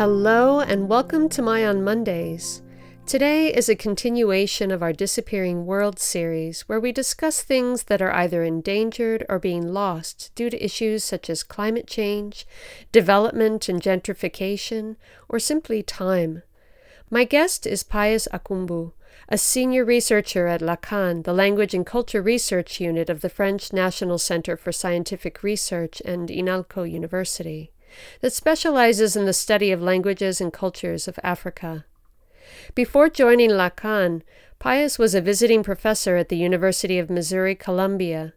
Hello, and welcome to My on Mondays. Today is a continuation of our Disappearing World series, where we discuss things that are either endangered or being lost due to issues such as climate change, development and gentrification, or simply time. My guest is Pius Akumbu, a senior researcher at LLACAN, the Language and Culture Research Unit of the French National Center for Scientific Research and INALCO University that specializes in the study of languages and cultures of Africa. Before joining LLACAN, Pius was a visiting professor at the University of Missouri Columbia.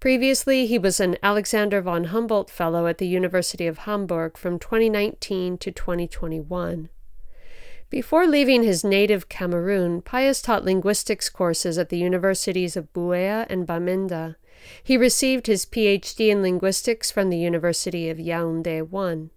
Previously, he was an Alexander von Humboldt Fellow at the University of Hamburg from 2019 to 2021. Before leaving his native Cameroon, Pius taught linguistics courses at the universities of Buea and Bamenda. He received his PhD in linguistics from the University of Yaoundé 1.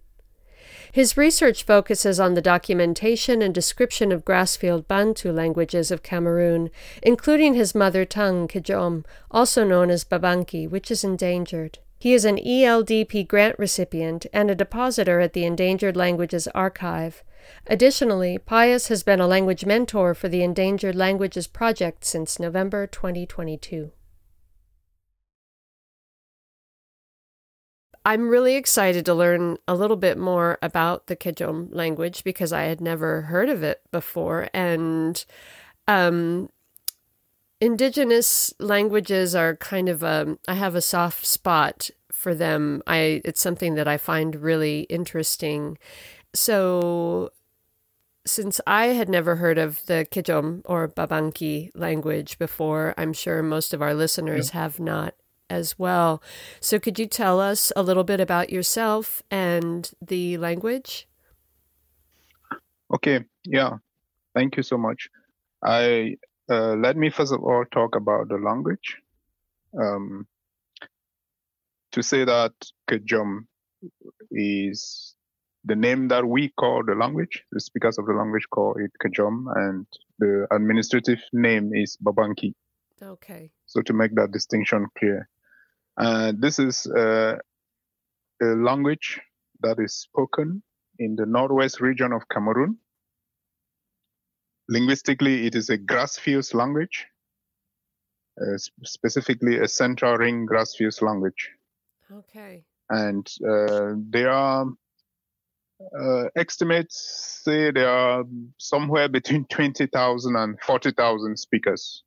His research focuses on the documentation and description of grassfield Bantu languages of Cameroon, including his mother tongue, Kejom, also known as Babanki, which is endangered. He is an ELDP grant recipient and a depositor at the Endangered Languages Archive. Additionally, Pius has been a language mentor for the Endangered Languages Project since November 2022. I'm really excited to learn a little bit more about the Kejom language because I had never heard of it before. And um, indigenous languages are kind of a, I have a soft spot for them. I it's something that I find really interesting. So since I had never heard of the Kejom or Babanki language before, I'm sure most of our listeners yeah. have not as well. So, could you tell us a little bit about yourself and the language? Okay, yeah, thank you so much. I uh, let me first of all talk about the language. Um, to say that Kejom is the name that we call the language, the speakers of the language call it Kejom, and the administrative name is Babanki. Okay. So to make that distinction clear, uh, this is uh, a language that is spoken in the northwest region of Cameroon. Linguistically, it is a grassfields language, uh, specifically a central ring grassfields language. Okay. And uh, there are uh, estimates say there are somewhere between 20,000 and 40,000 speakers.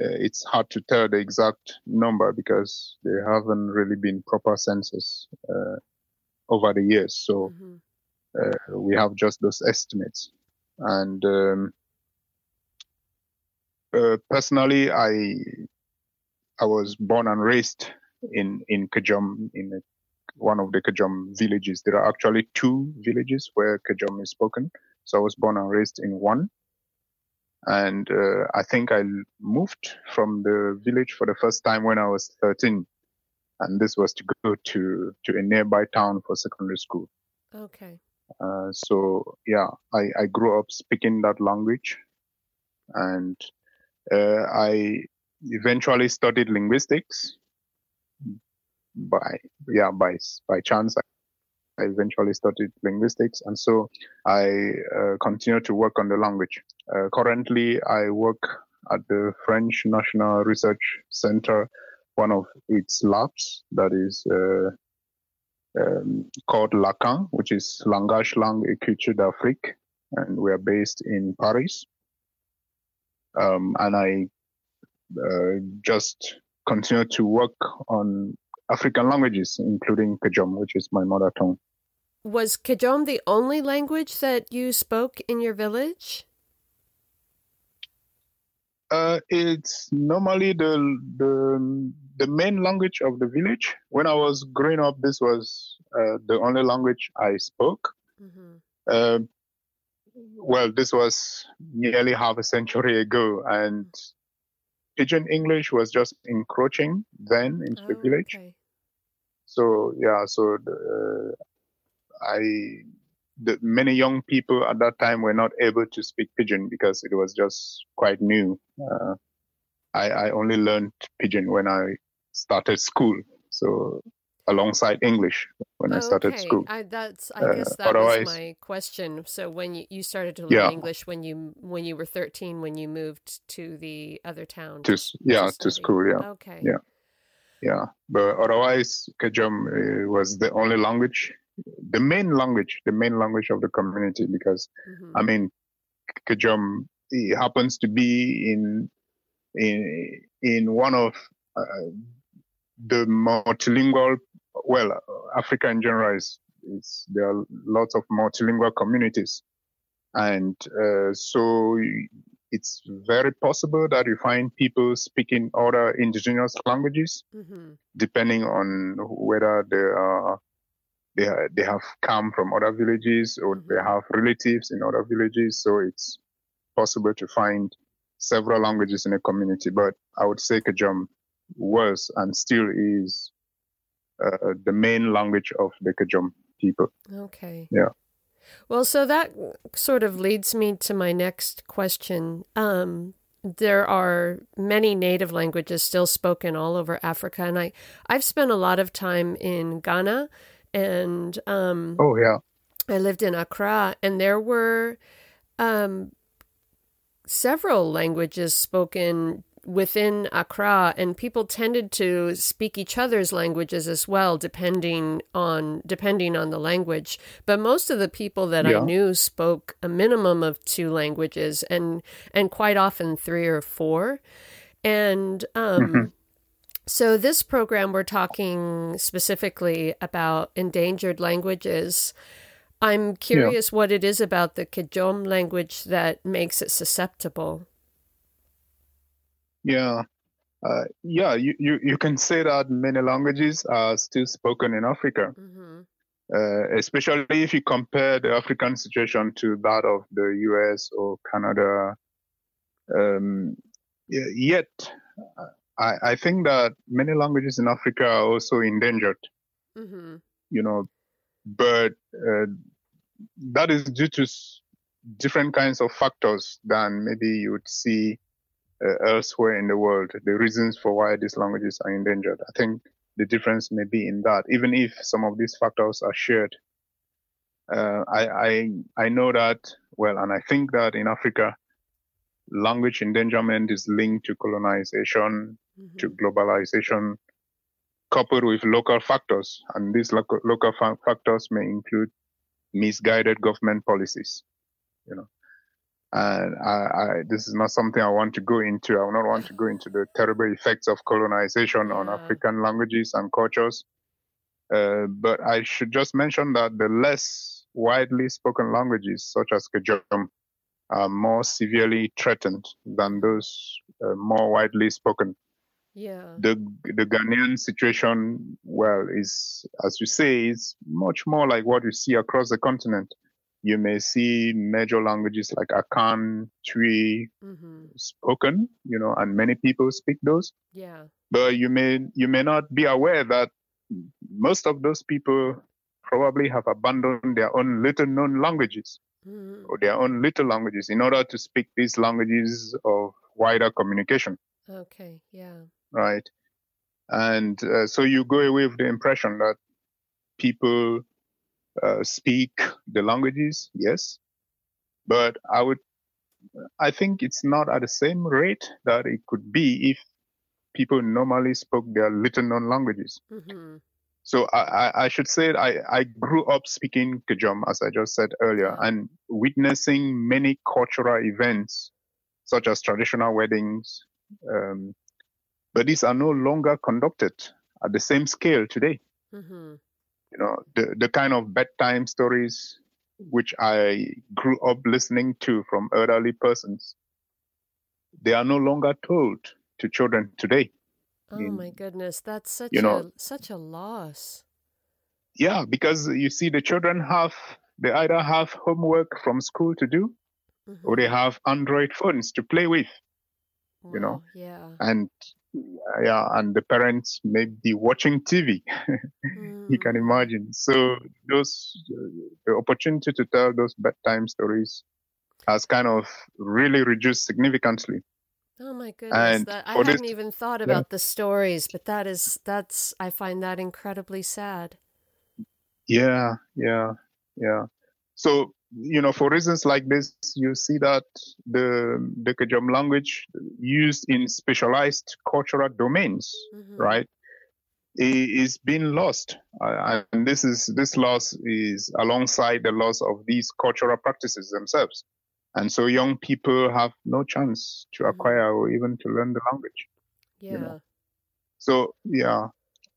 Uh, it's hard to tell the exact number because there haven't really been proper census uh, over the years. So mm-hmm. uh, we have just those estimates. And um, uh, personally, I I was born and raised in in Kejom, in a, one of the Kejom villages. There are actually two villages where Kejom is spoken. So I was born and raised in one and uh, I think I moved from the village for the first time when I was 13, and this was to go to to a nearby town for secondary school. Okay. Uh, so yeah, I I grew up speaking that language, and uh, I eventually studied linguistics. By yeah, by by chance, I eventually studied linguistics, and so I uh, continued to work on the language. Uh, currently, I work at the French National Research Center, one of its labs that is uh, um, called LLACAN, which is Langage, Langues et Cultures d'Afrique, and we are based in Paris. Um, and I uh, just continue to work on African languages, including Kejom, which is my mother tongue. Was Kejom the only language that you spoke in your village? Uh, it's normally the the the main language of the village. When I was growing up, this was uh, the only language I spoke. Mm-hmm. Uh, well, this was nearly half a century ago, and Pidgin English was just encroaching then into oh, the village. Okay. So yeah, so the, I the many young people at that time were not able to speak pidgin because it was just quite new. Uh, I, I only learned pidgin when I started school. So alongside English when I started okay. school. I, that's I uh, guess that was my question. So when you, you started to learn yeah. English when you when you were thirteen, when you moved to the other town. To, yeah, to, to school. Yeah. Okay. Yeah. Yeah, but otherwise, Kejom uh, was the only language, the main language, the main language of the community because, mm-hmm. I mean, Kejom happens to be in in in one of uh, the multilingual well, Africa in general is, is there are lots of multilingual communities, and uh, so it's very possible that you find people speaking other indigenous languages, mm-hmm. depending on whether they are they, are, they have come from other villages or mm-hmm. they have relatives in other villages. So it's possible to find several languages in a community. But I would say Kejom was and still is uh, the main language of the Kejom people. Okay. Yeah. Well, so that sort of leads me to my next question. Um, there are many native languages still spoken all over Africa, and I I've spent a lot of time in Ghana, and um, oh yeah, I lived in Accra, and there were um, several languages spoken within Accra, and people tended to speak each other's languages as well, depending on depending on the language. But most of the people that yeah. I knew spoke a minimum of two languages, and and quite often three or four. And um, mm-hmm. so this program, we're talking specifically about endangered languages. I'm curious yeah. what it is about the Kejom language that makes it susceptible. Yeah. Uh, yeah, you, you, you can say that many languages are still spoken in Africa, mm-hmm. uh, especially if you compare the African situation to that of the US or Canada. Um, yet, I, I think that many languages in Africa are also endangered, mm-hmm. you know, but uh, that is due to different kinds of factors than maybe you would see uh, elsewhere in the world, the reasons for why these languages are endangered. I think the difference may be in that, even if some of these factors are shared. Uh, I, I, I know that well, and I think that in Africa, language endangerment is linked to colonization, mm-hmm. to globalization, coupled with local factors, and these local, local fa- factors may include misguided government policies. You know, and I, I, this is not something I want to go into. I will not want to go into the terrible effects of colonization on African languages and cultures. Uh, but I should just mention that the less widely spoken languages, such as Kejom, are more severely threatened than those uh, more widely spoken. Yeah. The the Ghanaian situation, well, is as you say, is much more like what you see across the continent you may see major languages like Akan, Twi mm-hmm. spoken, you know, and many people speak those. Yeah. But you may you may not be aware that most of those people probably have abandoned their own little known languages mm-hmm. or their own little languages in order to speak these languages of wider communication. Okay, yeah. Right. And uh, so you go away with the impression that people uh, speak the languages, yes, but I would, I think it's not at the same rate that it could be if people normally spoke their little known languages. Mm-hmm. So I, I, should say I, I grew up speaking Kejom, as I just said earlier, and witnessing many cultural events, such as traditional weddings, Um, but these are no longer conducted at the same scale today. Mm-hmm. You know, the, the kind of bedtime stories which I grew up listening to from elderly persons, they are no longer told to children today. Oh my goodness, that's such you a such a loss. Yeah, because you see, the children have they either have homework from school to do, or they Mhm. have Android phones to play with, you know, yeah. and yeah, and the parents may be watching TV. you can Mm. imagine. So those uh, the opportunity to tell those bedtime stories has kind of really reduced significantly. Oh my goodness, that I for this- hadn't even thought yeah. about the stories, but that is that's I find that incredibly sad. Yeah, yeah, yeah. So you know, for reasons like this, you see that the the Kejom language used in specialized cultural domains, Mhm. right, is being lost, uh, and this is this loss is alongside the loss of these cultural practices themselves, and so young people have no chance to Mhm. acquire or even to learn the language. Yeah. know. So yeah,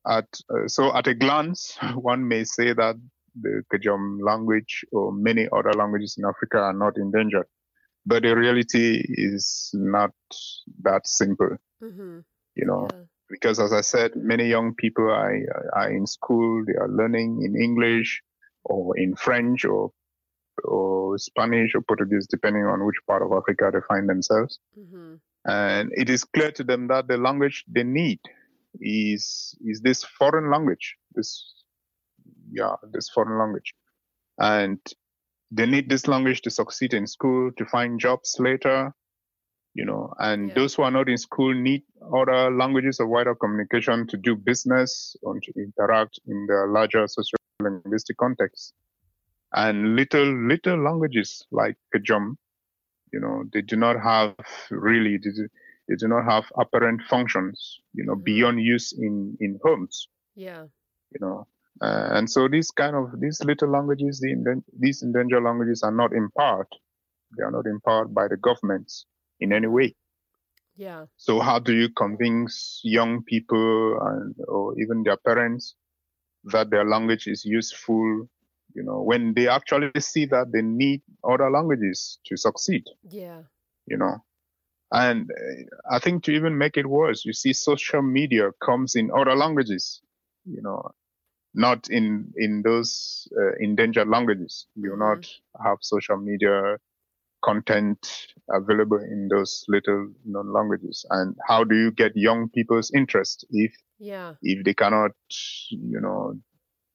at uh, so at a glance, one may say that the Kejom language or many other languages in Africa are not endangered, but the reality is not that simple. Mm-hmm. You know, Yeah. because as I said, many young people are are in school, they are learning in English or in French or or Spanish or Portuguese, depending on which part of Africa they find themselves Mm-hmm. and it is clear to them that the language they need is is this foreign language this yeah this foreign language and they need this language to succeed in school to find jobs later you know and Yeah. those who are not in school need other languages of wider communication to do business or to interact in the larger social linguistic context and little little languages like Kejom you know they do not have really they do, they do not have apparent functions you know Mhm. beyond use in in homes Yeah. you know uh, and so these kind of these little languages the inden- these endangered languages are not empowered they are not empowered by the governments in any way Yeah. so how do you convince young people and or even their parents that their language is useful you know when they actually see that they need other languages to succeed Yeah. you know and uh, i think to even make it worse you see social media comes in other languages you know not in in those uh, endangered languages you Mhm. not have social media content available in those little known languages and how do you get young people's interest if Yeah. if they cannot you know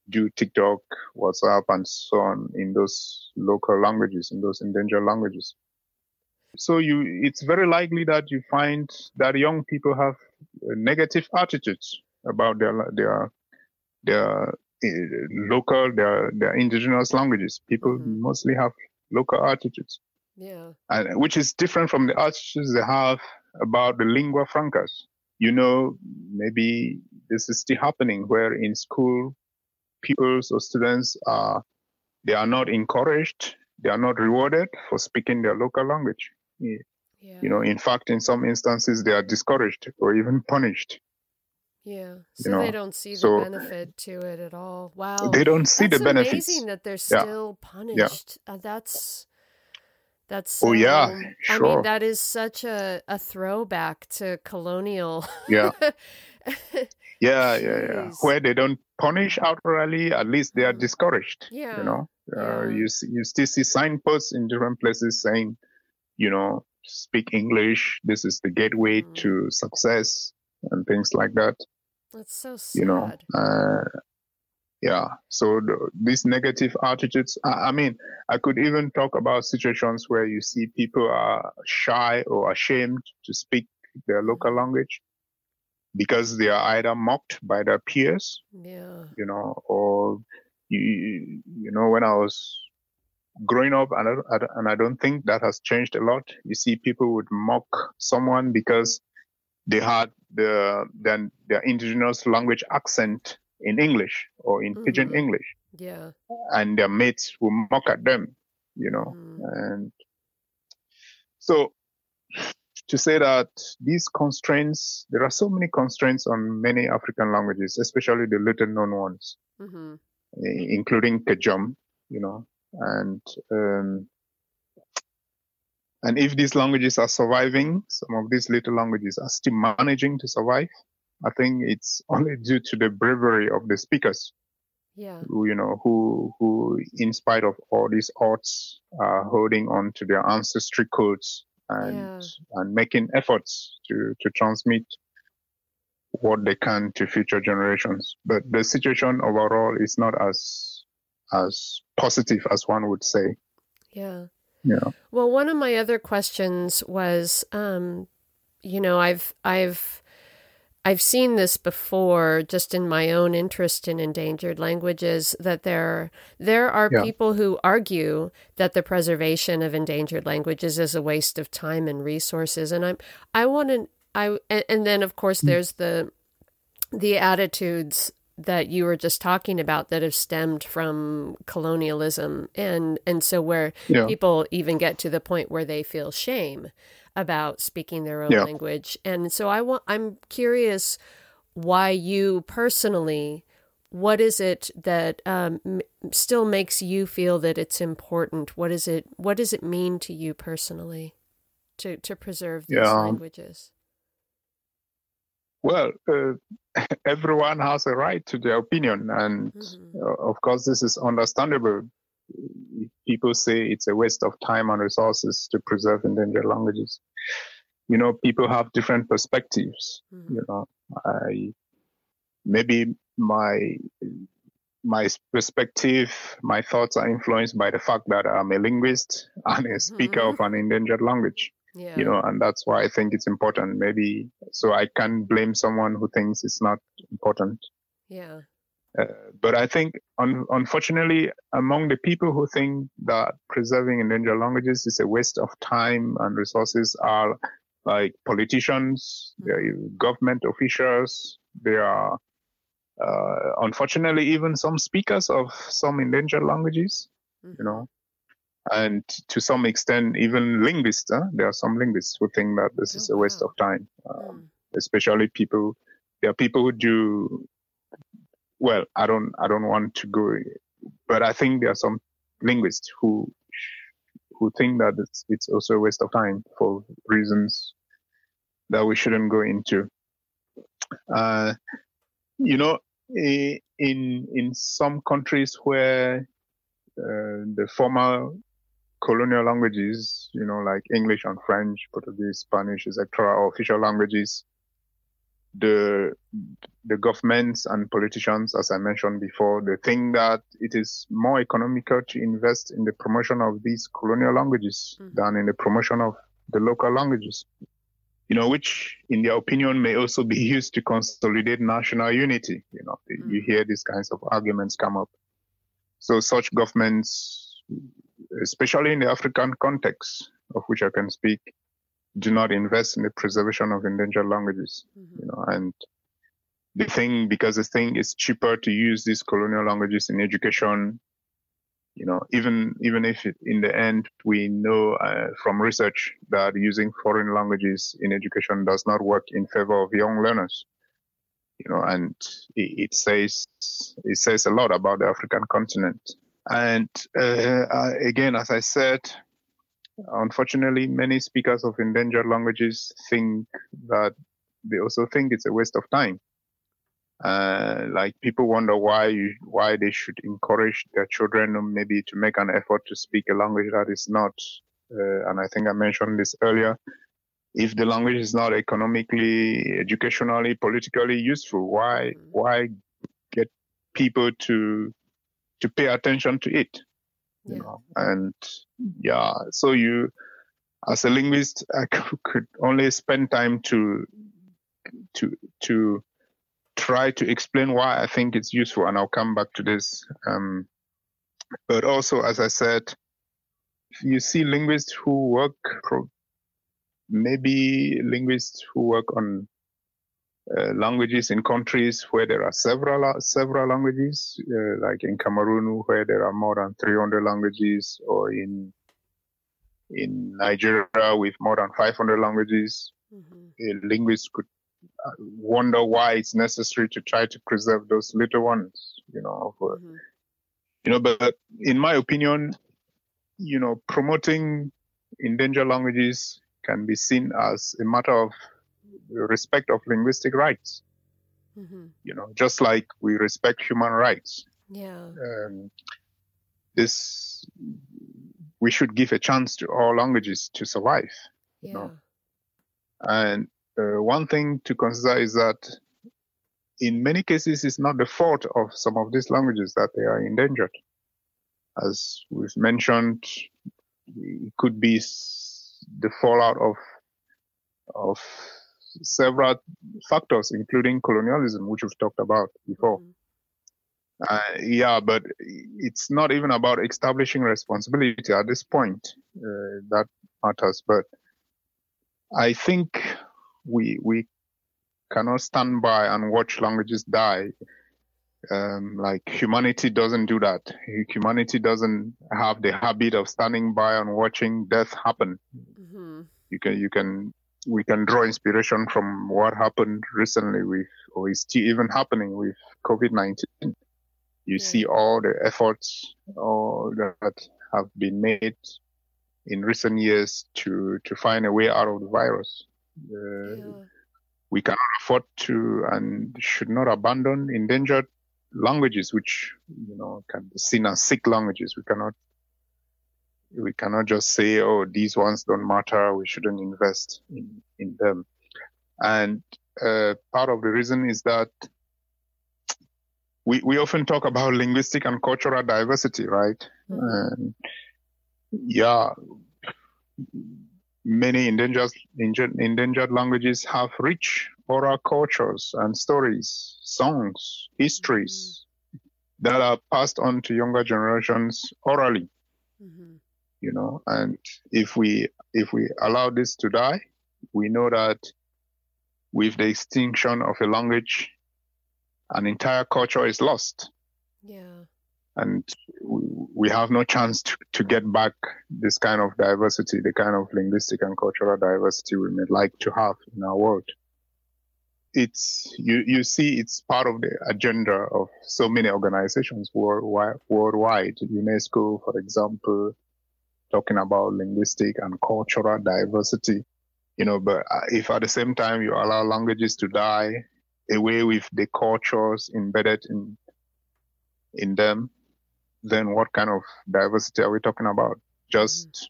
do tiktok whatsapp and so on in those local languages in those endangered languages so you it's very likely that you find that young people have uh, negative attitudes about their their their uh, local their their indigenous languages people Mhm. mostly have local attitudes Yeah. and which is different from the attitudes they have about the lingua francas. You know, maybe this is still happening where in school, pupils or students are they are not encouraged, they are not rewarded for speaking their local language. Yeah. You know, in fact, in some instances, they are discouraged or even punished. Yeah. you So they don't see the so- benefit to it at all. Wow. They don't see That's the benefits. amazing that they're Yeah. still punished. Uh, that's that's so, Oh, yeah, I mean that is such a, a throwback to colonial. Yeah, yeah, yeah, yeah. Where they don't punish outrightly, at least they are Mm. discouraged. Yeah, You know, uh, yeah. you see, you still see signposts in different places saying, you know, speak English. This is the gateway Mhm. to success and things like that. That's so sad. You know, uh, yeah. So the, these negative attitudes. I, I mean, I could even talk about situations where you see people are shy or ashamed to speak their local Mhm. language because they are either mocked by their peers yeah. you know, or you, you know, when I was growing up, and I, don't- I don't- and I don't think that has changed a lot. You see, people would mock someone because they had the then their indigenous language accent in English or in pidgin Mhm. English, Yeah. and their mates will mock at them, you know, Mm. and so to say that these constraints, there are so many constraints on many African languages, especially the little known ones, mm-hmm. including Kejom, you know, and um, and if these languages are surviving, some of these little languages are still managing to survive. I think it's only due to the bravery of the speakers. Yeah. Who, you know, who, who, in spite of all these odds, are holding on to their ancestry codes and, yeah. and making efforts to, to transmit what they can to future generations. But the situation overall is not as, as positive as one would say. Yeah. Yeah. Well, one of my other questions was, um, you know, I've I've I've seen this before, just in my own interest in endangered languages, that there there are yeah. people who argue that the preservation of endangered languages is a waste of time and resources, and I'm I want to I and, and then of course mm. there's the the attitudes that you were just talking about that have stemmed from colonialism and and so where yeah. people even get to the point where they feel shame about speaking their own yeah. language and so i want i'm curious why you personally what is it that um, m- still makes you feel that it's important what is it what does it mean to you personally to to preserve these yeah. languages well, uh, everyone has a right to their opinion, and mm-hmm. of course, this is understandable. People say it's a waste of time and resources to preserve endangered languages. You know, people have different perspectives. Mm-hmm. You know, I maybe my my perspective, my thoughts are influenced by the fact that I'm a linguist and a speaker mm-hmm. of an endangered language. Yeah. You know, and that's why I think it's important. Maybe so I can't blame someone who thinks it's not important. Yeah. Uh, but I think, un- unfortunately, among the people who think that preserving endangered languages is a waste of time and resources are like politicians, mm-hmm. government officials, they are, uh, unfortunately, even some speakers of some endangered languages, mm-hmm. you know, and to some extent, even linguists. Huh? There are some linguists who think that this oh, is a waste wow. of time, um, mm. especially people. There are people who do. Well, I don't. I don't want to go, but I think there are some linguists who who think that it's it's also a waste of time for reasons that we shouldn't go into. Uh, you know, in in some countries where uh, the formal colonial languages, you know, like English and French, Portuguese, Spanish, etc., are official languages. The the governments and politicians, as I mentioned before, they think that it is more economical to invest in the promotion of these colonial languages mm-hmm. than in the promotion of the local languages. You know, which, in their opinion, may also be used to consolidate national unity. You know, mm-hmm. you hear these kinds of arguments come up. So such governments especially in the African context, of which I can speak, do not invest in the preservation of endangered languages. Mm-hmm. You know, and the thing because the thing is cheaper to use these colonial languages in education. You know, even even if it, in the end we know uh, from research that using foreign languages in education does not work in favor of young learners. You know, and it, it says it says a lot about the African continent and uh, again, as I said, unfortunately, many speakers of endangered languages think that they also think it's a waste of time. Uh, like people wonder why you, why they should encourage their children maybe to make an effort to speak a language that is not. Uh, and I think I mentioned this earlier. If the language is not economically, educationally, politically useful, why why get people to to pay attention to it you yeah. know and yeah so you as a linguist i could only spend time to to to try to explain why i think it's useful and i'll come back to this um, but also as i said you see linguists who work maybe linguists who work on uh, languages in countries where there are several several languages, uh, like in Cameroon where there are more than 300 languages, or in in Nigeria with more than 500 languages. Mm-hmm. A linguist could uh, wonder why it's necessary to try to preserve those little ones, you know. For, mm-hmm. You know, but in my opinion, you know, promoting endangered languages can be seen as a matter of respect of linguistic rights. Mm-hmm. You know, just like we respect human rights. Yeah. Um, this we should give a chance to all languages to survive. Yeah. You know? And uh, one thing to consider is that in many cases, it's not the fault of some of these languages that they are endangered. As we've mentioned, it could be the fallout of of several factors, including colonialism, which we've talked about before. Mm-hmm. Uh, yeah, but it's not even about establishing responsibility at this point. Uh, that matters, but I think we we cannot stand by and watch languages die. Um, like humanity doesn't do that. Humanity doesn't have the habit of standing by and watching death happen. Mm-hmm. You can you can we can draw inspiration from what happened recently with, or is still even happening with COVID nineteen you yeah. see all the efforts all that have been made in recent years to to find a way out of the virus. Uh, yeah. We cannot afford to and should not abandon endangered languages, which you know can be seen as sick languages. We cannot we cannot just say, oh, these ones don't matter. We shouldn't invest in in them. And uh, part of the reason is that we, we often talk about linguistic and cultural diversity, right? Mm-hmm. yeah, many endangered, endangered languages have rich oral cultures and stories, songs, histories mm-hmm. that are passed on to younger generations orally. You know, and if we if we allow this to die, we know that with the extinction of a language, an entire culture is lost. Yeah. And we have no chance to, to get back this kind of diversity, the kind of linguistic and cultural diversity we may like to have in our world. It's, you, you see, it's part of the agenda of so many organizations worldwide, worldwide. UNESCO, for example, talking about linguistic and cultural diversity you know but uh, if at the same time you allow languages to die away with the cultures embedded in in them, then what kind of diversity are we talking about? Just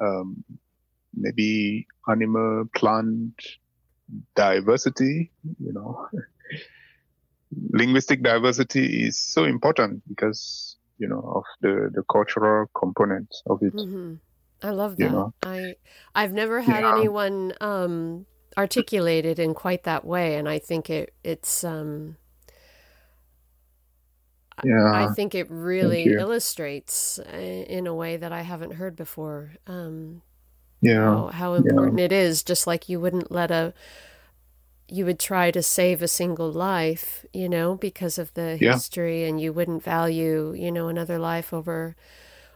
um, maybe animal, plant diversity, you know. Linguistic diversity is so important because, you know, of the, the cultural components of it. Mm-hmm. I love that. You know? I I've never had yeah. anyone um, articulated in quite that way, and I think it it's um, yeah, I think it really illustrates uh, in a way that I haven't heard before. Um, yeah, how, how important yeah. it is. Just like you wouldn't let a you would try to save a single life, you know, because of the yeah. history, and you wouldn't value, you know, another life over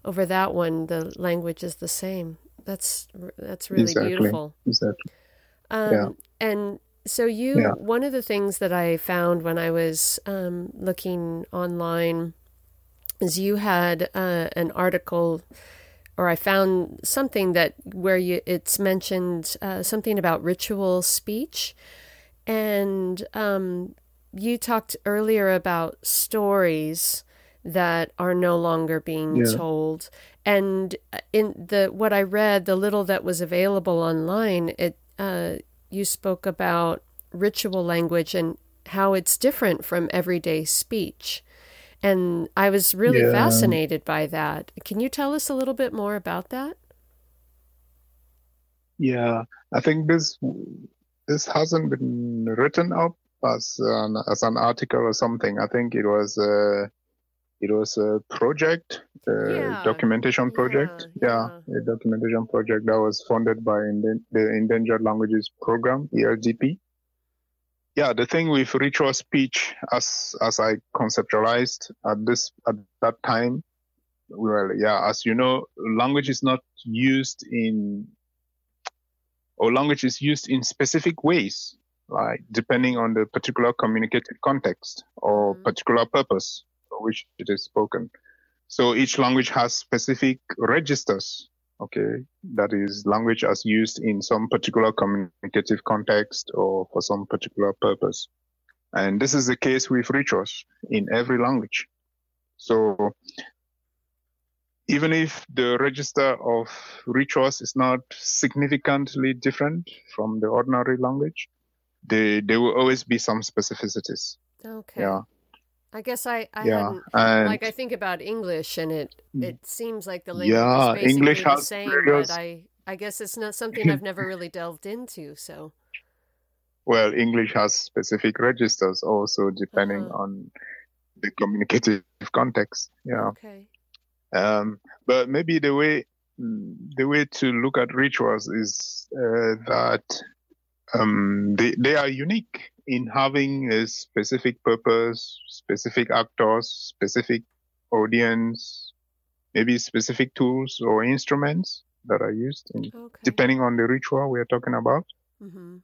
over that one. The language is the same. That's that's really exactly. beautiful. Exactly. Um, yeah. And so you, yeah. one of the things that I found when I was um, looking online is you had uh, an article, or I found something that where you it's mentioned uh, something about ritual speech, and um, you talked earlier about stories that are no longer being yeah. told and uh, in the what i read the little that was available online it uh, you spoke about ritual language and how it's different from everyday speech. And I was really yeah. fascinated by that. Can you tell us a little bit more about that? Yeah, I think this this hasn't been written up as an, as an article or something. I think it was uh, it was a project, a yeah. documentation project. Yeah, yeah, a documentation project that was funded by the Endangered Languages Program, ELDP. Yeah, the thing with ritual speech, as as I conceptualized at this at that time, well, yeah, as you know, language is not used in, or language is used in specific ways, like depending on the particular communicative context or Mhm. particular purpose for which it is spoken. So each language has specific registers, okay, that is language as used in some particular communicative context or for some particular purpose. And this is the case with rituals in every language. So even if the register of rituals is not significantly different from the ordinary language, they, there will always be some specificities. Okay. Yeah. I guess I, I yeah. And like I think about English and it Mm. it seems like the language Yeah, is basically English the same, various- but I I guess it's not something I've never really delved into. So well, English has specific registers also depending Uh-huh. on the communicative context. Yeah. okay. Um, but maybe the way the way to look at rituals is uh, that um, they they are unique in having a specific purpose, specific actors, specific audience, maybe specific tools or instruments that are used in, Okay. depending on the ritual we are talking about. hmm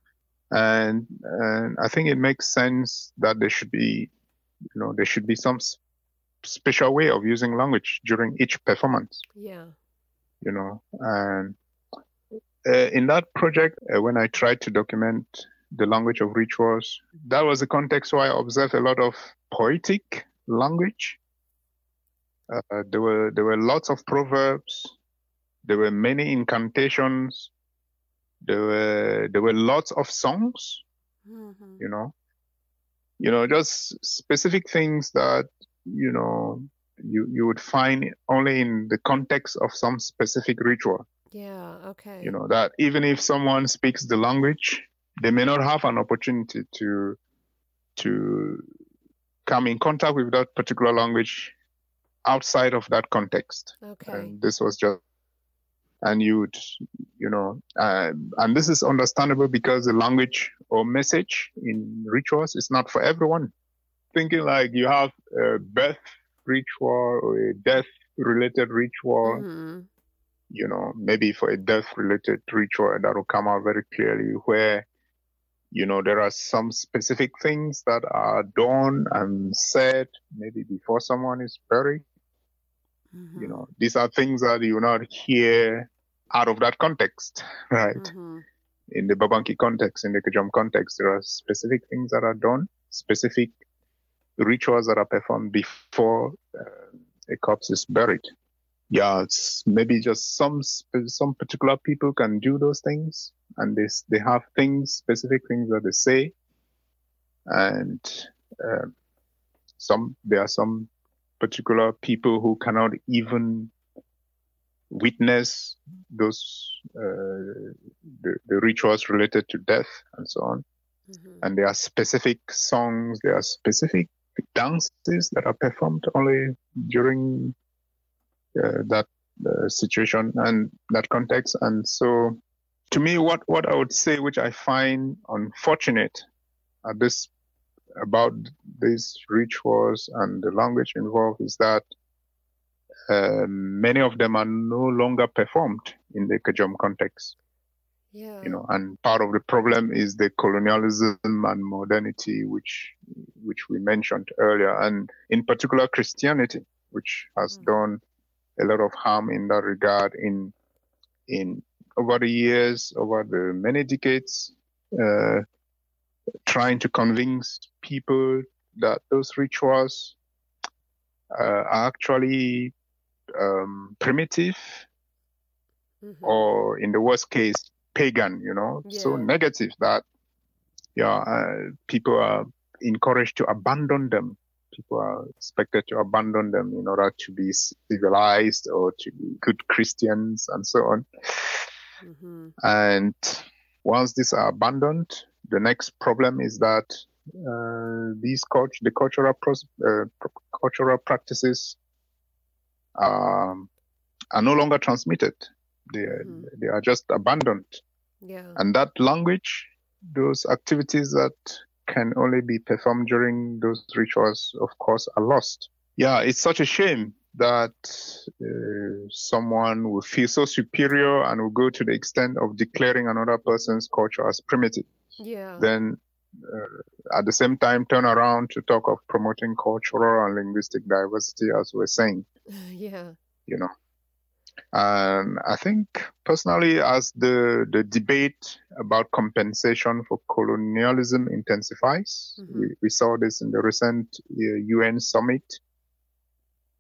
And and I think it makes sense that there should be, you know, there should be some special way of using language during each performance Yeah. you know and uh, in that project uh, when i tried to document the language of rituals that was the context where i observed a lot of poetic language. Uh, there were there were lots of proverbs. There were many incantations. There were there were lots of songs hmm you know. You know just specific things that you know you you would find only in the context of some specific ritual Yeah. Okay. you know that even if someone speaks the language they may not have an opportunity to to come in contact with that particular language outside of that context Okay. and this was just and you would you know uh, and this is understandable because the language or message in rituals is not for everyone thinking like you have a birth ritual or a death related ritual hmm you know, maybe for a death related ritual that will come out very clearly where, you know, there are some specific things that are done and said maybe before someone is buried. hmm You know, these are things that you not hear out of that context, right? hmm In the Babanki context, in the Kejom context, there are specific things that are done, specific rituals that are performed before uh, a corpse is buried yeah, it's maybe just some some particular people can do those things, and they they have things specific things that they say, and uh, some there are some particular people who cannot even witness those uh, the, the rituals related to death and so on. hmm And there are specific songs, there are specific dances that are performed only during uh, that uh, situation and that context. And so, to me, what what I would say, which I find unfortunate at this about these rituals and the language involved, is that uh, many of them are no longer performed in the Kejom context Yeah. you know and part of the problem is the colonialism and modernity which which we mentioned earlier and in particular christianity which has Mm. done a lot of harm in that regard in in over the years over the many decades uh, trying to convince people that those rituals uh, are actually um, primitive Mhm. or in the worst case pagan you know? So negative that yeah uh, people are encouraged to abandon them. People are expected to abandon them in order to be civilized or to be good christians and so on. Mhm. and once these are abandoned the next problem is that uh, these cult- the cultural pros- uh, cultural practices um, are no longer transmitted. They, Mhm. they are just abandoned Yeah. and that language those activities that can only be performed during those rituals of course are lost yeah it's such a shame that uh, someone will feel so superior and will go to the extent of declaring another person's culture as primitive. Yeah. Then uh, at the same time turn around to talk of promoting cultural and linguistic diversity as we're saying. Yeah. You know. And I think personally, as the, the debate about compensation for colonialism intensifies, Mhm. we, we saw this in the recent uh, UN summit.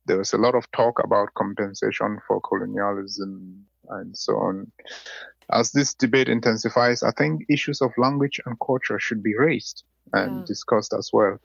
There was a lot of talk about compensation for colonialism and so on. As this debate intensifies, I think issues of language and culture should be raised and Yeah. discussed as well.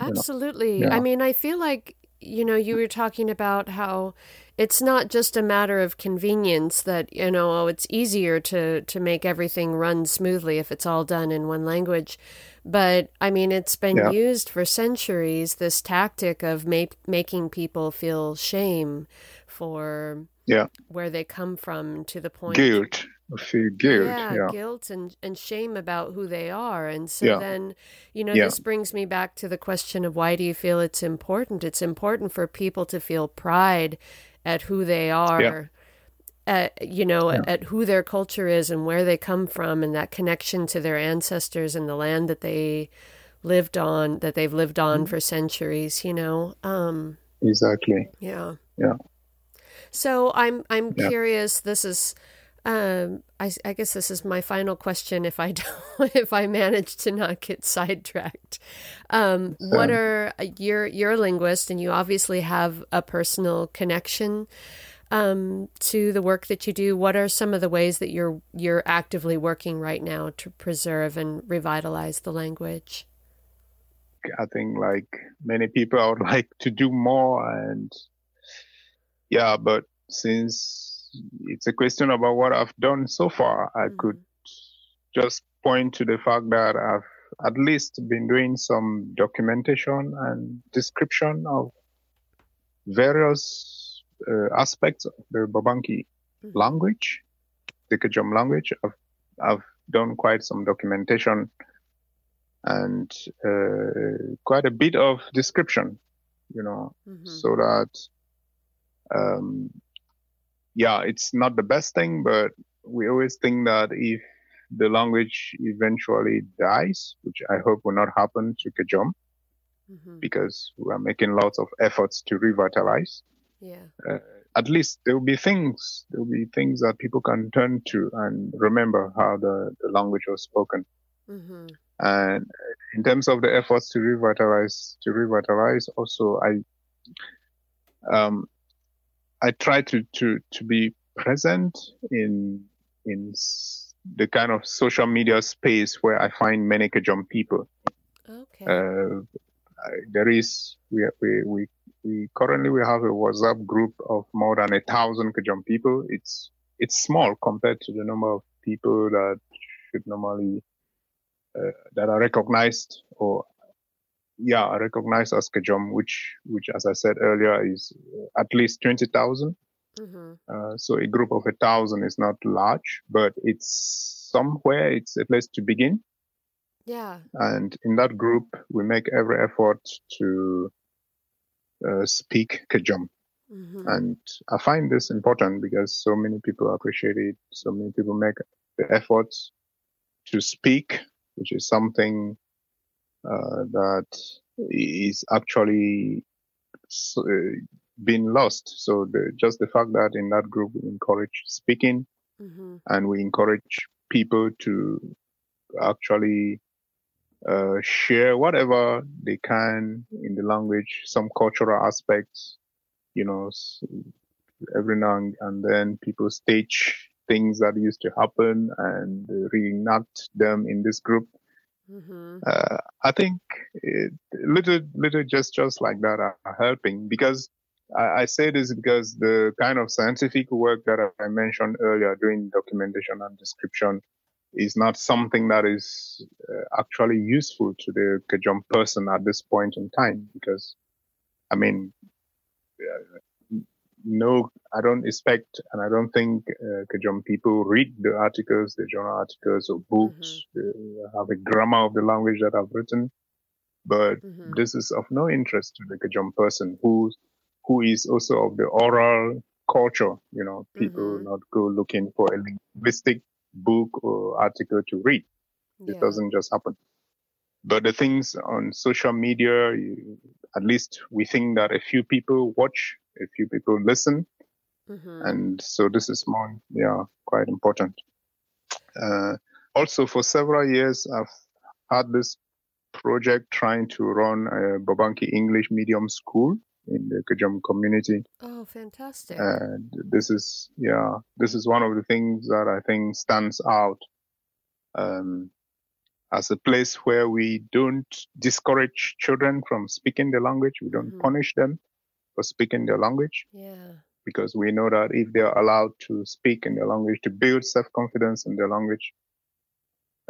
you know. Absolutely. Yeah. I mean, I feel like, you know, you were talking about how it's not just a matter of convenience that, you know, oh, it's easier to, to make everything run smoothly if it's all done in one language. But I mean, it's been Yeah. used for centuries, this tactic of ma- making people feel shame for Yeah. where they come from to the point Guilt, feel guilt. yeah, Yeah. guilt and, and shame about who they are. And so Yeah. then, you know, Yeah. this brings me back to the question of why do you feel it's important? It's important for people to feel pride at who they are. At, you know, Yeah. at who their culture is and where they come from, and that connection to their ancestors and the land that they lived on, that they've lived on Mm-hmm. for centuries. You know, um, Exactly. yeah. Yeah. So I'm I'm curious. This is, um, I, I guess this is my final question. If I don't, if I manage to not get sidetracked, um, what are you're you're a linguist and you obviously have a personal connection um, to the work that you do. What are some of the ways that you're you're actively working right now to preserve and revitalize the language? I think like many people, I would like to do more and yeah, but since it's a question about what I've done so far, I Mhm. could just point to the fact that I've at least been doing some documentation and description of various uh, aspects of the Babanki Mhm. language, the Kejom language. I've, I've done quite some documentation and uh, quite a bit of description, you know, Mhm. so that, um, yeah, it's not the best thing, but we always think that if the language eventually dies, which I hope will not happen to Kejom, Mhm. because we are making lots of efforts to revitalize. Yeah. At least there will be things, there will be things that people can turn to and remember how the, the language was spoken. hmm And in terms of the efforts to revitalize, to revitalize, also I, um, I try to to to be present in in the kind of social media space where I find many Kejom people. Okay. Uh, there is we we we we currently we have a WhatsApp group of more than a thousand Kejom people. It's it's small compared to the number of people that should normally uh, that are recognized or yeah recognized as Kejom, which which as I said earlier is uh, at least twenty thousand. hmm Uh, so a group of a thousand is not large, but it's somewhere. It's a place to begin. Yeah. And in that group, we make every effort to uh, speak Kejom. hmm And I find this important because so many people appreciate it. So many people make the efforts to speak, which is something uh, that is actually uh, been lost. So the, just the fact that in that group we encourage speaking hmm and we encourage people to actually uh, share whatever they can in the language, some cultural aspects, you know, every now and- and then people stage things that used to happen and reenact them in this group. Hmm Uh, I think it, little little gestures like that are, helping because I, I say this because the kind of scientific work that I mentioned earlier, doing documentation and description, is not something that is uh, actually useful to the Kejom person at this point in time because, I mean, no, I don't expect and I don't think uh, Kejom people read the articles, the journal articles or books, uh, have a grammar of the language that I've written. But hmm this is of no interest to the Kejom person who who is also of the oral culture. You know, people Mhm. not go looking for a linguistic book or article to read. It Yeah. doesn't just happen. But the things on social media, you, at least we think that a few people watch, a few people listen, Mhm. and so this is more, yeah, quite important. Uh, also, for several years, I've had this project trying to run a Babanki English medium school in the Kejom community. Oh, fantastic. And this is, yeah, this is one of the things that I think stands out um, as a place where we don't discourage children from speaking the language. We don't Mhm. punish them for speaking their language yeah. because we know that if they are allowed to speak in their language, to build self-confidence in their language,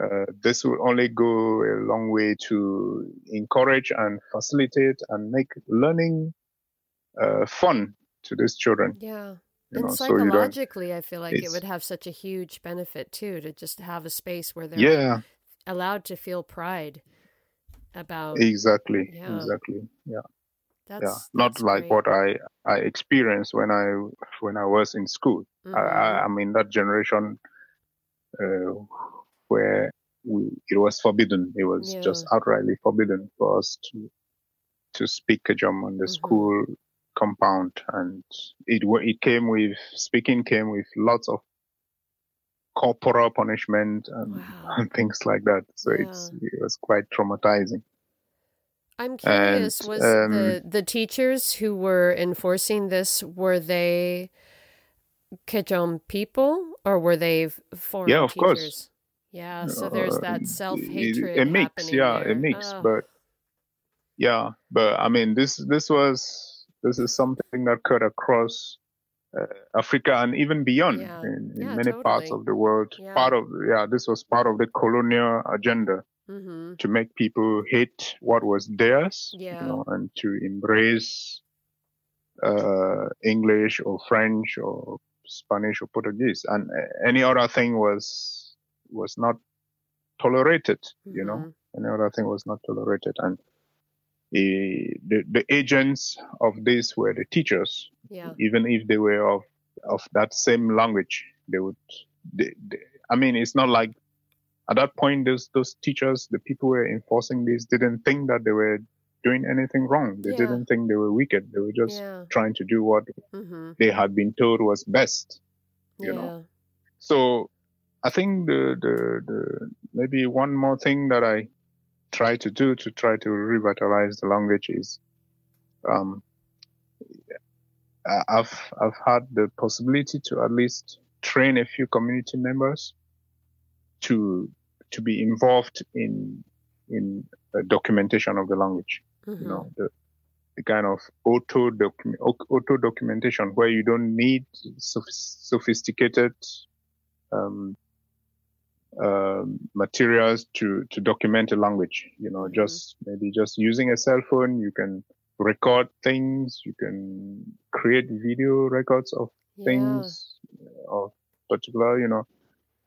uh, this will only go a long way to encourage and facilitate and make learning uh, fun to these children. Yeah. You and know, so psychologically, I feel like it would have such a huge benefit too to just have a space where they're Yeah, allowed to feel pride about exactly, Yeah. exactly. Yeah, that's yeah. Not that's like great. what I I experienced when I when I was in school. I, I. I'm in that generation uh, where we, it was forbidden. It was Yeah. just outrightly forbidden for us to to speak Kejom on the Mhm. school compound, and it it came with speaking came with lots of corporal punishment and, Wow. and things like that. So it's it was quite traumatizing. I'm curious, And, was um, the the teachers who were enforcing this were they Kejom people or were they foreign Yeah, of course. Yeah, so there's Uh, that self hatred a mix yeah there. a mix Oh, but yeah but i mean this this was this is something that cut across uh, africa and even beyond Yeah. in, in Yeah, many parts of the world Yeah. part of yeah this was part of the colonial agenda hmm to make people hate what was theirs Yeah. you know and to embrace uh english or french or spanish or portuguese and uh, any other thing was was not tolerated you know Mhm. any other thing was not tolerated and eh, the the agents of this were the teachers Yeah. even if they were of of that same language they would they, they, i mean it's not like at that point those those teachers the people who were enforcing this didn't think that they were doing anything wrong they Yeah. didn't think they were wicked they were just Yeah. trying to do what hmm they had been told was best you yeah. know. so i think the, the the maybe one more thing that i try to do to try to revitalize the language is um i've i've had the possibility to at least train a few community members to to be involved in in uh, documentation of the language Mhm. you know the, the kind of auto document auto documentation where you don't need sophisticated um, um, materials to to document a language you know Mhm. just maybe just using a cell phone you can record things you can create video records of Yeah. things of particular you know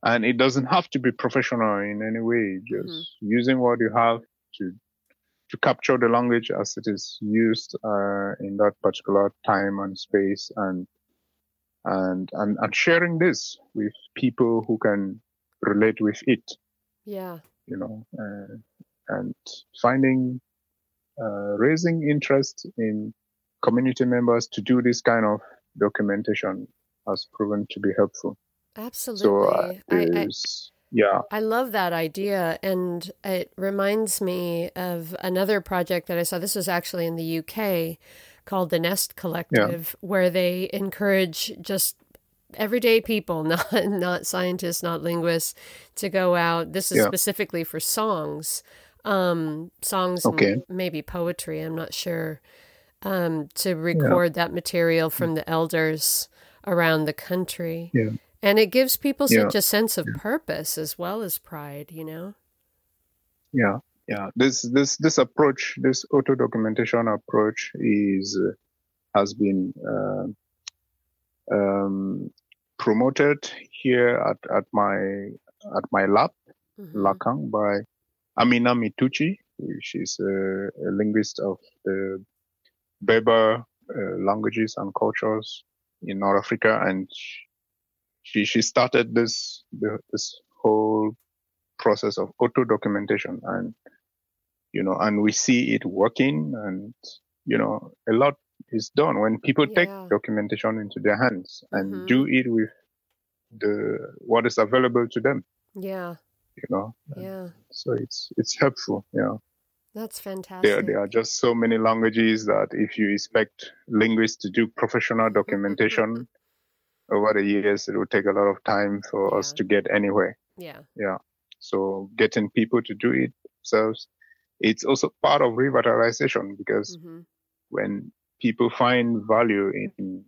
and it doesn't have to be professional in any way just Mm-hmm. using what you have to to capture the language as it is used uh, in that particular time and space and and and and sharing this with people who can relate with it Yeah. you know uh, and finding uh, raising interest in community members to do this kind of documentation has proven to be helpful Absolutely. so uh, I, I yeah I love that idea. And it reminds me of another project that I saw. This was actually in the UK called the Nest Collective, where they encourage just everyday people, not not scientists, not linguists, to go out. This is Yeah. specifically for songs, um, songs, and Okay. maybe poetry. I'm not sure. Um, to record that material from the elders around the country. Yeah. And it gives people Yeah. such a sense of purpose as well as pride, you know? yeah yeah this this this approach this auto documentation approach is uh, has been uh, um, promoted here at, at my at my lab Mhm. LLACAN by Amina Mettouchi she's a, a linguist of the berber uh, languages and cultures in North Africa, and she she started this this whole process of auto documentation, and you know, and we see it working, and you know, a lot is done when people yeah. take documentation into their hands and mm-hmm. do it with the what is available to them. Yeah. You know. Yeah. So it's it's helpful. Yeah. That's fantastic. There, there are just so many languages that if you expect linguists to do professional documentation over the years, it will take a lot of time for yeah. us to get anywhere. Yeah. Yeah. So getting people to do it themselves, it's also part of revitalization because mm-hmm. when people find value in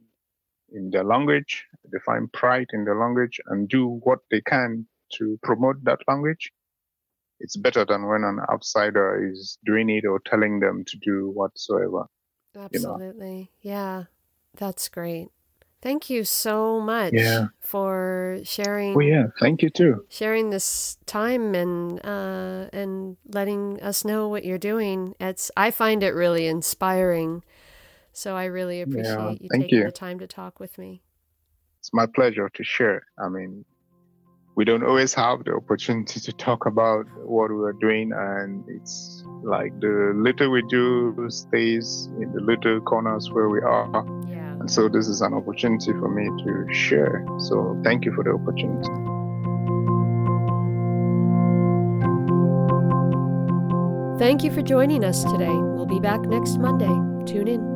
in their language, they find pride in their language and do what they can to promote that language, it's better than when an outsider is doing it or telling them to do whatsoever. Absolutely. You know? Yeah. That's great. Thank you so much yeah. for sharing. Well, yeah, thank you too. Sharing this time and uh, and letting us know what you're doing. It's I find it really inspiring. So I really appreciate yeah, you taking you. the time to talk with me. It's my pleasure to share. I mean, we don't always have the opportunity to talk about what we're doing and it's like the little we do stays in the little corners where we are yeah. And so this is an opportunity for me to share. So thank you for the opportunity. Thank you for joining us today. We'll be back next monday. Tune in